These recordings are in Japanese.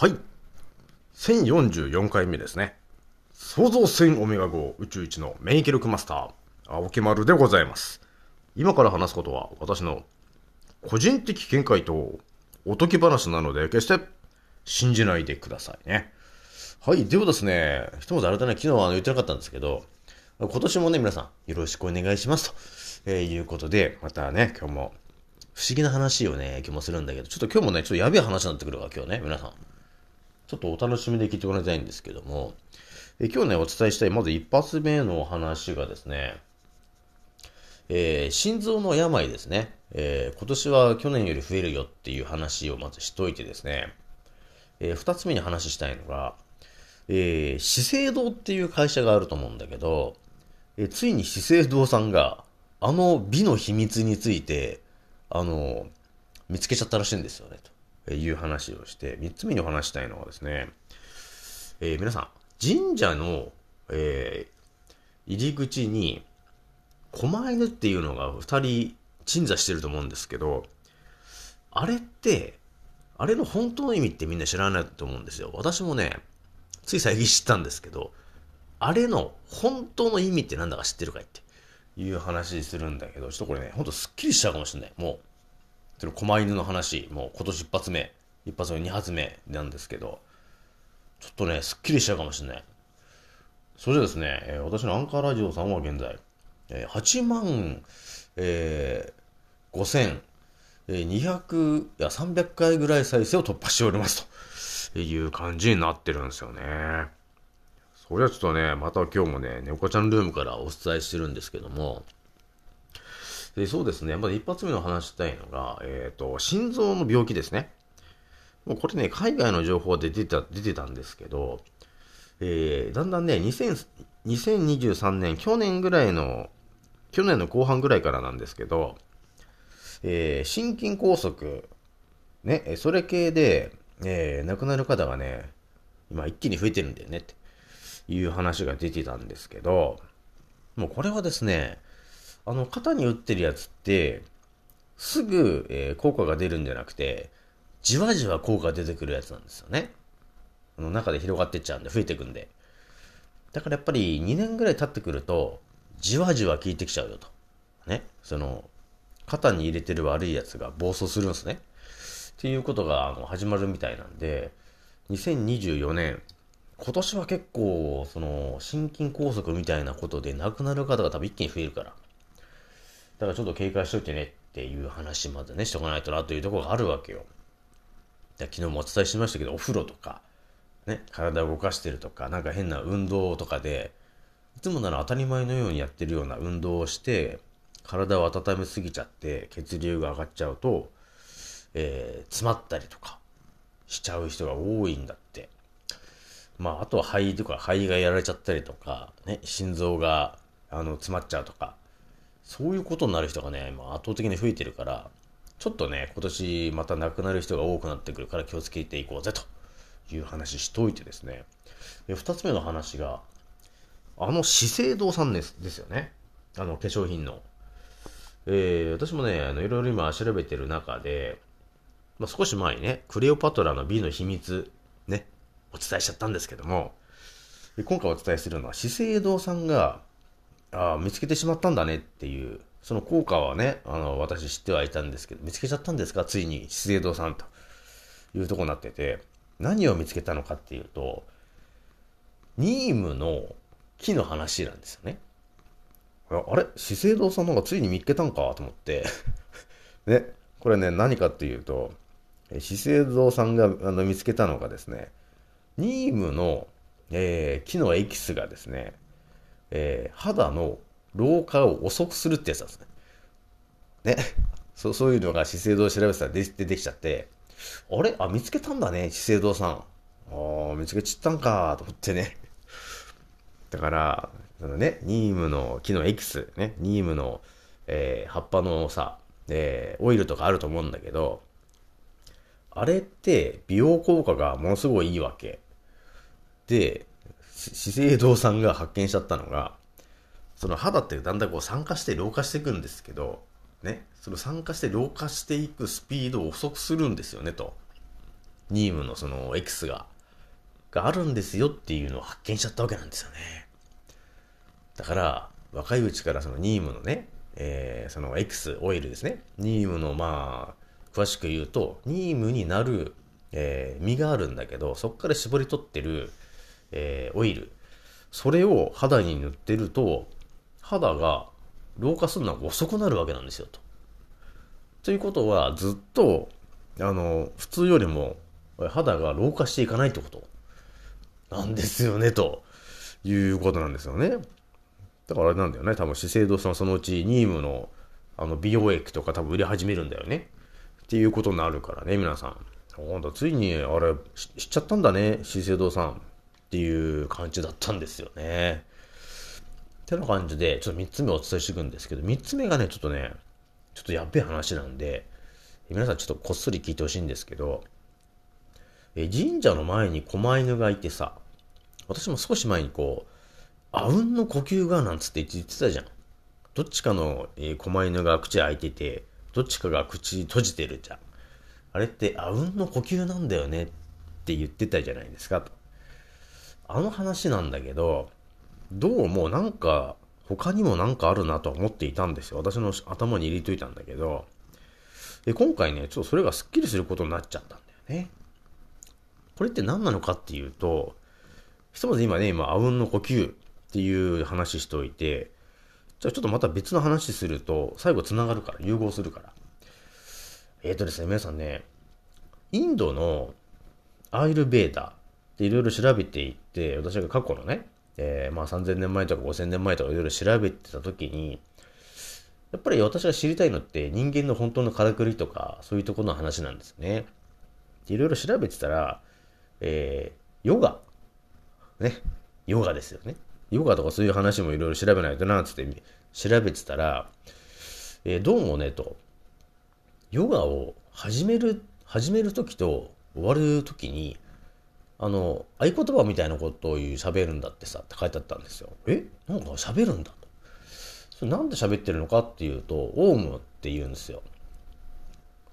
はい。1044回目ですね。創造船オメガ号宇宙一の免疫力マスター、青木丸でございます。今から話すことは私の個人的見解とおとぎ話なので決して信じないでくださいね。はい。ではですね、ひとまず改めて昨日は言ってなかったんですけど、今年もね、皆さんよろしくお願いしますと、えーいうことで、またね、今日も不思議な話をね、今日もするんだけど、ちょっと今日もね、ちょっとやべえ話になってくるから今日ね、皆さん。ちょっとお楽しみで聞いてもらいたいんですけども、え今日ね、お伝えしたい、まず一発目のお話がですね、えー心臓の病ですね、えー今年は去年より増えるよっていう話をまずしといてですね、えー二つ目に話したいのが、えー資生堂っていう会社があると思うんだけど、えーついに資生堂さんが、あの美の秘密について、あの、見つけちゃったらしいんですよね、と。いう話をして、三つ目にお話したいのはですね、えー皆さん、神社の、えー入り口に、狛犬っていうのが二人鎮座してると思うんですけど、あれって、あれの本当の意味ってみんな知らないと思うんですよ。私もね、つい最近知ったんですけど、あれの本当の意味ってなんだか知ってるかいっていう話するんだけど、ちょっとこれね、ほんとすっきりしちゃうかもしれない。もう、その狛犬の話、もう今年一発目、一発目、二発目なんですけど、ちょっとね、すっきりしちゃうかもしれない。それでですね、えー私のアンカーラジオさんは現在、えー8万、えー、5000、えー200、いや、300回ぐらい再生を突破しておりますという感じになってるんですよね。それはちょっとね、また今日もね、猫ちゃんルームからお伝えしてるんですけども、でそうですね、まず一発目の話したいのが、えっ、と、心臓の病気ですね。もうこれね、海外の情報で出てた、出てたんですけど、えーだんだんね、2000 2023年、去年ぐらいの、去年の後半ぐらいからなんですけど、えー心筋梗塞、ね、それ系で、えー亡くなる方がね、今一気に増えてるんだよねっていう話が出てたんですけど、もうこれはですね、あの、肩に打ってるやつって、すぐ、えー効果が出るんじゃなくて、じわじわ効果が出てくるやつなんですよね。あの中で広がってっちゃうんで、増えてくんで。だからやっぱり2年ぐらい経ってくると、じわじわ効いてきちゃうよと。ね。その、肩に入れてる悪いやつが暴走するんですね。っていうことがあの始まるみたいなんで、2024年、今年は結構、その、心筋梗塞みたいなことで亡くなる方が多分一気に増えるから。だからちょっと警戒しといてねっていう話までね、しとかないとなというところがあるわけよ。で昨日もお伝えしましたけど、お風呂とか、ね、体を動かしてるとか、なんか変な運動とかで、いつもなら当たり前のようにやってるような運動をして、体を温めすぎちゃって、血流が上がっちゃうと、えー詰まったりとかしちゃう人が多いんだって。まあ、あとは肺とか、肺がやられちゃったりとか、ね、心臓が、あの、詰まっちゃうとか、そういうことになる人がね、まあ、圧倒的に増えてるから、ちょっとね、今年また亡くなる人が多くなってくるから気をつけていこうぜという話しといてですね。で二つ目の話が、あの資生堂さんですですよね。あの化粧品の。えー私もね、あのいろいろ今調べてる中で、まあ、少し前にね、クレオパトラの美の秘密、ね、お伝えしちゃったんですけども、今回お伝えするのは資生堂さんが、ああ、見つけてしまったんだねっていう、その効果はね、あの、私知ってはいたんですけど、見つけちゃったんですか？ついに資生堂さんと。いうとこになってて、何を見つけたのかっていうと、ニームの木の話なんですよね。あれ？資生堂さんの方がついに見つけたんかと思って。ね、これね、何かっていうと、資生堂さんがあの見つけたのがですね、ニームの、えー木のエキスがですね、えー肌の老化を遅くするってやつなんですね。ね。そう、そういうのが資生堂を調べてたら出てきちゃって、あれ？あ、見つけたんだね、資生堂さん。ああ、見つけちったんかと思ってね。だから、そのね、ニームの木のエキス、ね、ニームの、えー葉っぱのさ、えーオイルとかあると思うんだけど、あれって美容効果がものすごいいいわけ。で、資生堂さんが発見しちゃったのが、その肌ってだんだんこう酸化して老化していくんですけど、ね、その酸化して老化していくスピードを遅くするんですよね、と。ニームのその X が、があるんですよっていうのを発見しちゃったわけなんですよね。だから、若いうちからそのニームのね、えー、その X オイルですね。ニームのまあ、詳しく言うと、ニームになる、えー、実があるんだけど、そこから絞り取ってる、えー、オイル。それを肌に塗ってると、肌が老化するのが遅くなるわけなんですよ、と。ということは、ずっと、あの、普通よりも肌が老化していかないってことなんですよね、ということなんですよね。だからあれなんだよね、多分資生堂さんそのうちニームのあの美容液とか多分売り始めるんだよね。っていうことになるからね、皆さん。ほんと、ついにあれ知っちゃったんだね、資生堂さん。っていう感じだったんですよね。ってな感じで、ちょっと3つ目お伝えしていくんですけど、3つ目がね、ちょっとね、ちょっとやっべえ話なんで、皆さんちょっとこっそり聞いてほしいんですけど、え神社の前に狛犬がいてさ、私も少し前にこう、あうんの呼吸がなんつって言ってたじゃん。どっちかの、えー、狛犬が口開いてて、どっちかが口閉じてるじゃん。あれってあうんの呼吸なんだよねって言ってたじゃないですかと。あの話なんだけど、どうもなんか他にもなんかあるなと思っていたんですよ。私の頭に入れといたんだけど、で今回ね、ちょっとそれがスッキリすることになっちゃったんだよね。これって何なのかっていうと、ひとまず今ね、今、あうんの呼吸っていう話しといて、じゃあちょっとまた別の話すると、最後繋がるから、融合するから。えっ、ー、とですね、皆さんね、インドのアイルベーダっていろいろ調べていって、私が過去のね、えー、まあ3000年前とか5000年前とかいろいろ調べてた時に、やっぱり私が知りたいのって人間の本当のからくりとか、そういうところの話なんですね。いろいろ調べてたら、えー、ヨガ。ね。ヨガですよね。ヨガとかそういう話もいろいろ調べないとな、つって調べてたら、えー、どうもね、と、ヨガを始める、始めるときと終わるときに、あの、合言葉みたいなことを言う喋るんだってさ、って書いてあったんですよ。え？なんか喋るんだと。それなんで喋ってるのかっていうと、オウムって言うんですよ。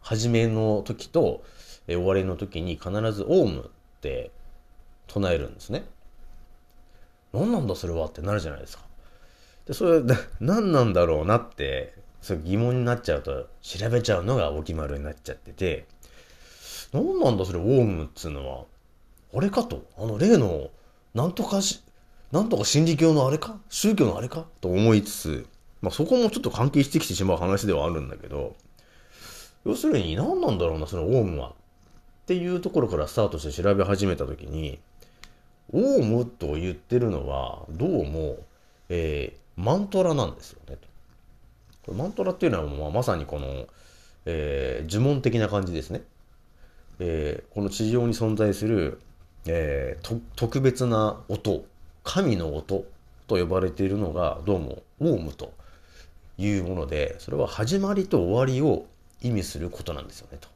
始めの時と、え終わりの時に必ずオウムって唱えるんですね。何なんだそれはってなるじゃないですか。で、それ、何なんだろうなって、そ疑問になっちゃうと、調べちゃうのがお決まりになっちゃってて、何なんだそれ、オウムっつうのは。あれかと。あの、例の、なんとかし、なんとか心理教のあれか？宗教のあれか？と思いつつ、まあそこもちょっと関係してきてしまう話ではあるんだけど、要するに何なんだろうな、そのオウムは？っていうところからスタートして調べ始めたときに、オウムと言ってるのは、どうも、えー、マントラなんですよね。これマントラっていうのは、まあ、まさにこの、えー、呪文的な感じですね。えー、この地上に存在する、えー、特別な音、神の音と呼ばれているのが、どうも、オウムというもので、それは始まりと終わりを意味することなんですよね、と。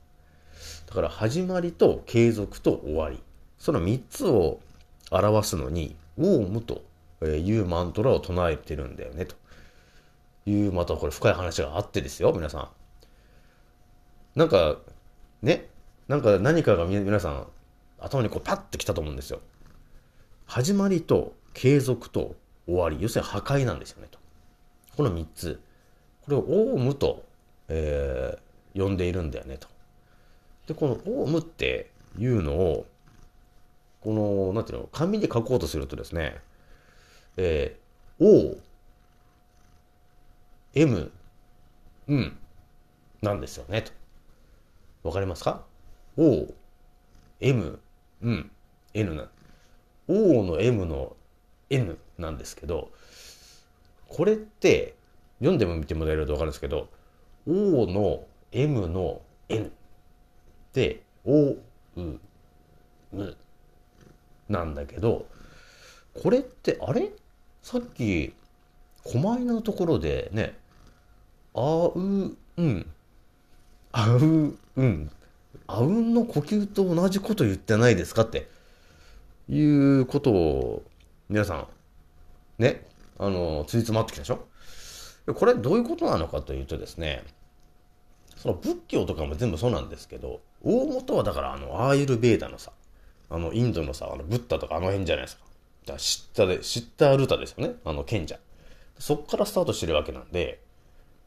だから、始まりと継続と終わり。その3つを表すのに、オウムというマントラを唱えてるんだよね、という、またこれ深い話があってですよ、皆さん。なんか、ね、なんか何かが皆さん、頭にこうパッときたと思うんですよ。始まりと継続と終わり、要するに破壊なんですよね、と。この3つ。これをオウムと、えー、呼んでいるんだよね、と。で、このオウムっていうのを、この、なんていうの、紙で書こうとするとですね、えー、O、M、うん、なんですよね、と。わかりますか ?O、M、うん、N な。O の M の N なんですけど、これって、読んでも見てもらえるとわかるんですけど、O の M の N で、O、う、むなんだけど、これってあれ？さっき、狛犬のところでね、あう、うん、あう、うん、あうんの呼吸と同じこと言ってないですか？っていうことを、皆さん、ね、あの、ついつまってきたでしょ？これどういうことなのかというとですね、その仏教とかも全部そうなんですけど、大元はだからあの、アーユルベーダのさ、あの、インドのさ、あの、ブッダとかあの辺じゃないですか。だからシッタで、シッタールタですよね？あの、賢者。そっからスタートしてるわけなんで、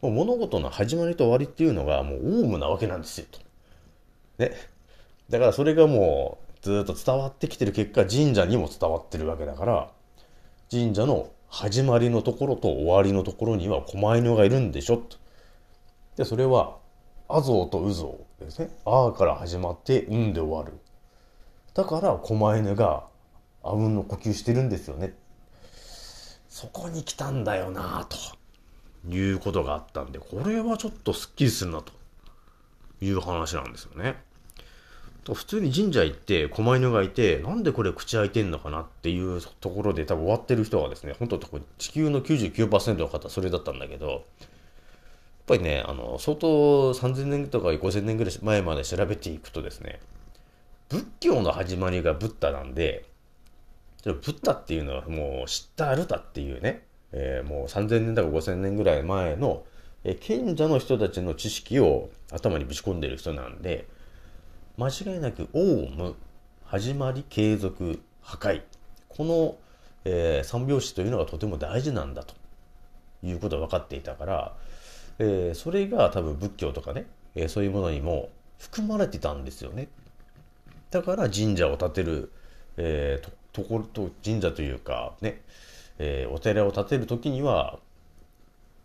もう物事の始まりと終わりっていうのがもうオウムなわけなんですよ、と。ね。だからそれがもうずっと伝わってきてる結果、神社にも伝わってるわけだから、神社の始まりのところと終わりのところには狛犬がいるんでしょ、と。で、それは、アゾウとウゾウですね。あーから始まって、うんで終わる。だから、狛犬が、あうんの呼吸してるんですよね。そこに来たんだよなということがあったんで、これはちょっとスッキリするなという話なんですよね。普通に神社行って狛犬がいて、なんでこれ口開いてんのかなっていうところで多分終わってる人はですね、本当地球の99%の方それだったんだけど、やっぱりね、あの、相当3000年とか5000年ぐらい前まで調べていくとですね、仏教の始まりがブッダなんで、ブッダっていうのはもう知ったアルタっていうね、えー、もう3000年だか5000年ぐらい前の、え、賢者の人たちの知識を頭にぶち込んでる人なんで、間違いなくオウム、始まり、継続、破壊。この、えー、三拍子というのがとても大事なんだということが分かっていたから、えー、それが多分仏教とかね、えー、そういうものにも含まれてたんですよね。だから神社を建てる、えー、ところと神社というかね、えー、お寺を建てる時には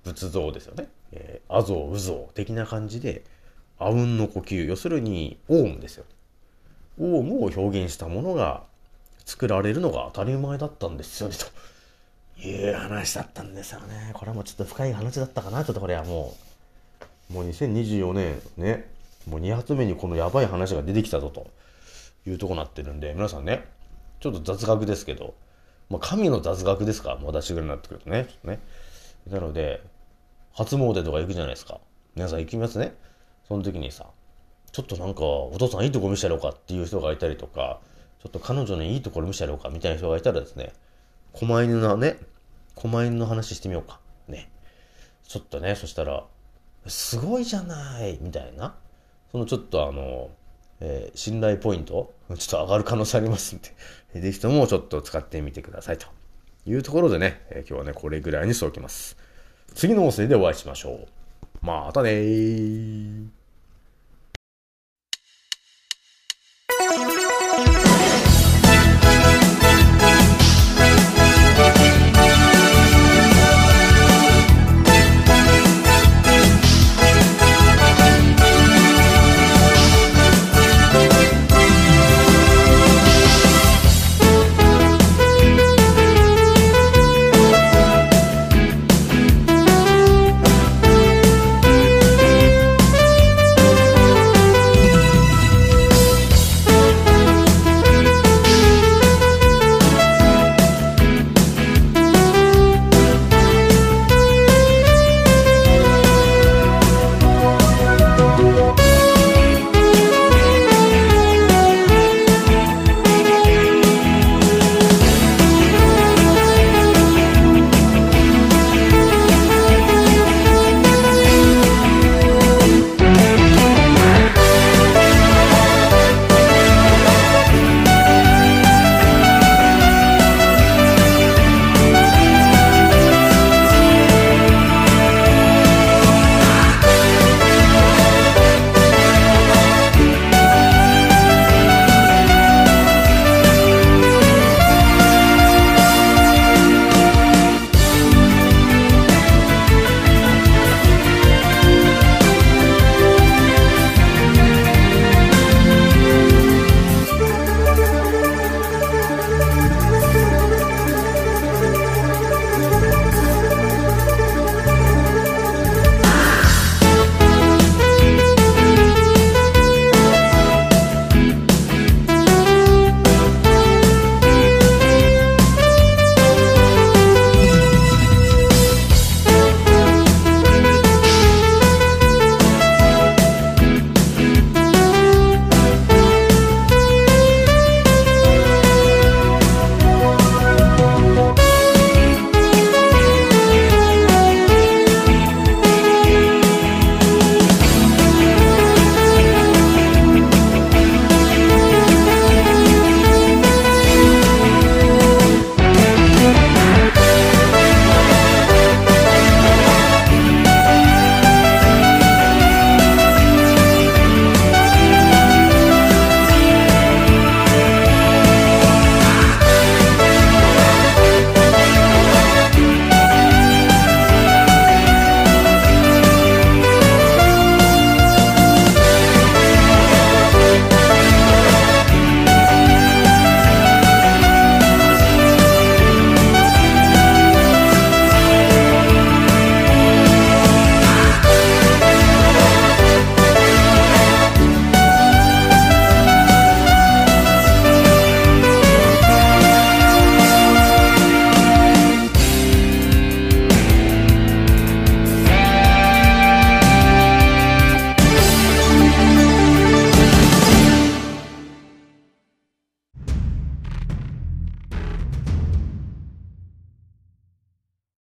仏像ですよね。えー、阿像、宇像的な感じで、あうんの呼吸、要するにオウムですよ。オウムを表現したものが作られるのが当たり前だったんですよね、という話だったんですよね。これはもうちょっと深い話だったかな、ちょっとこれはもう、もう2024年ね、もう2発目にこのやばい話が出てきたぞ。というとこになってるんで、皆さんね、ちょっと雑学ですけど、まあ、神の雑学ですか、もう私ぐらいになってくるとね。ね。なので、初詣とか行くじゃないですか。皆さん行きますね。その時にさ、ちょっとなんか、お父さんいいとこ見せやろうかっていう人がいたりとか、ちょっと彼女にいいところ見せやろうかみたいな人がいたらですね、狛犬のね、狛犬の話してみようか。ね。ちょっとね、そしたら、すごいじゃないみたいな。そのちょっとあの、えー、信頼ポイント、ちょっと上がる可能性ありますんで、ぜひともちょっと使ってみてくださいというところでね、えー、今日はね、これぐらいにしておきます。次の音声でお会いしましょう。またねー。